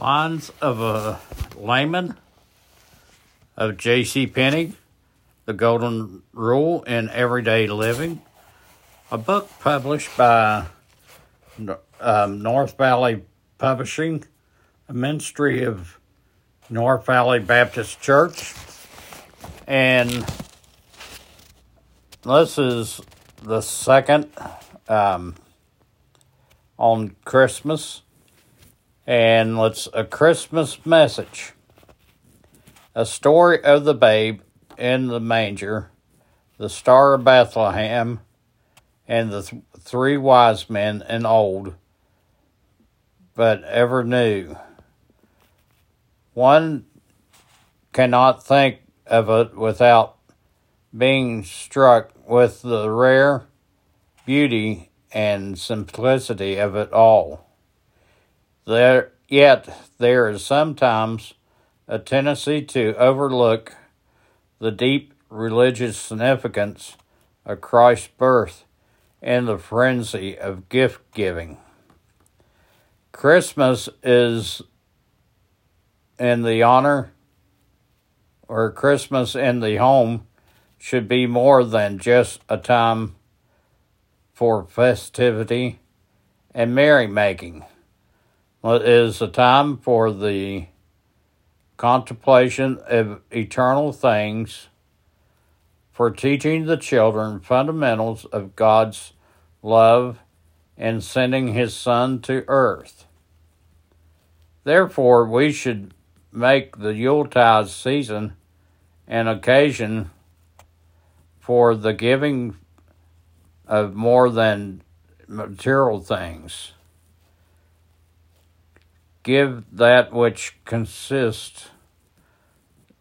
Lines of a Layman of J.C. Penney, The Golden Rule in Everyday Living, a book published by um, North Valley Publishing, a ministry of North Valley Baptist Church. And this is the second um, on Christmas and let's a Christmas message. A story of the babe in the manger, the star of Bethlehem, and the th- three wise men and old, but ever new. One cannot think of it without being struck with the rare beauty and simplicity of it all. There, yet there is sometimes a tendency to overlook the deep religious significance of Christ's birth and the frenzy of gift giving. Christmas is in the honor, or Christmas in the home should be more than just a time for festivity and merrymaking. Is a time for the contemplation of eternal things, for teaching the children fundamentals of God's love and sending His Son to earth. Therefore, we should make the Yuletide season an occasion for the giving of more than material things give that which consists,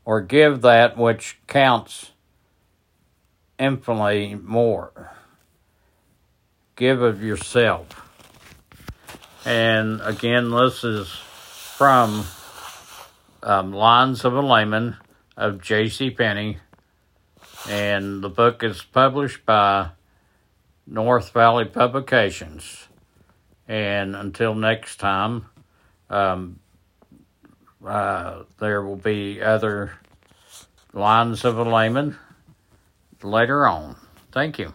or give that which counts infinitely more. Give of yourself. And again, this is from um, Lines of a Layman of J.C. Penney, and the book is published by North Valley Publications. And until next time, um, uh, there will be other lines of a layman later on. Thank you.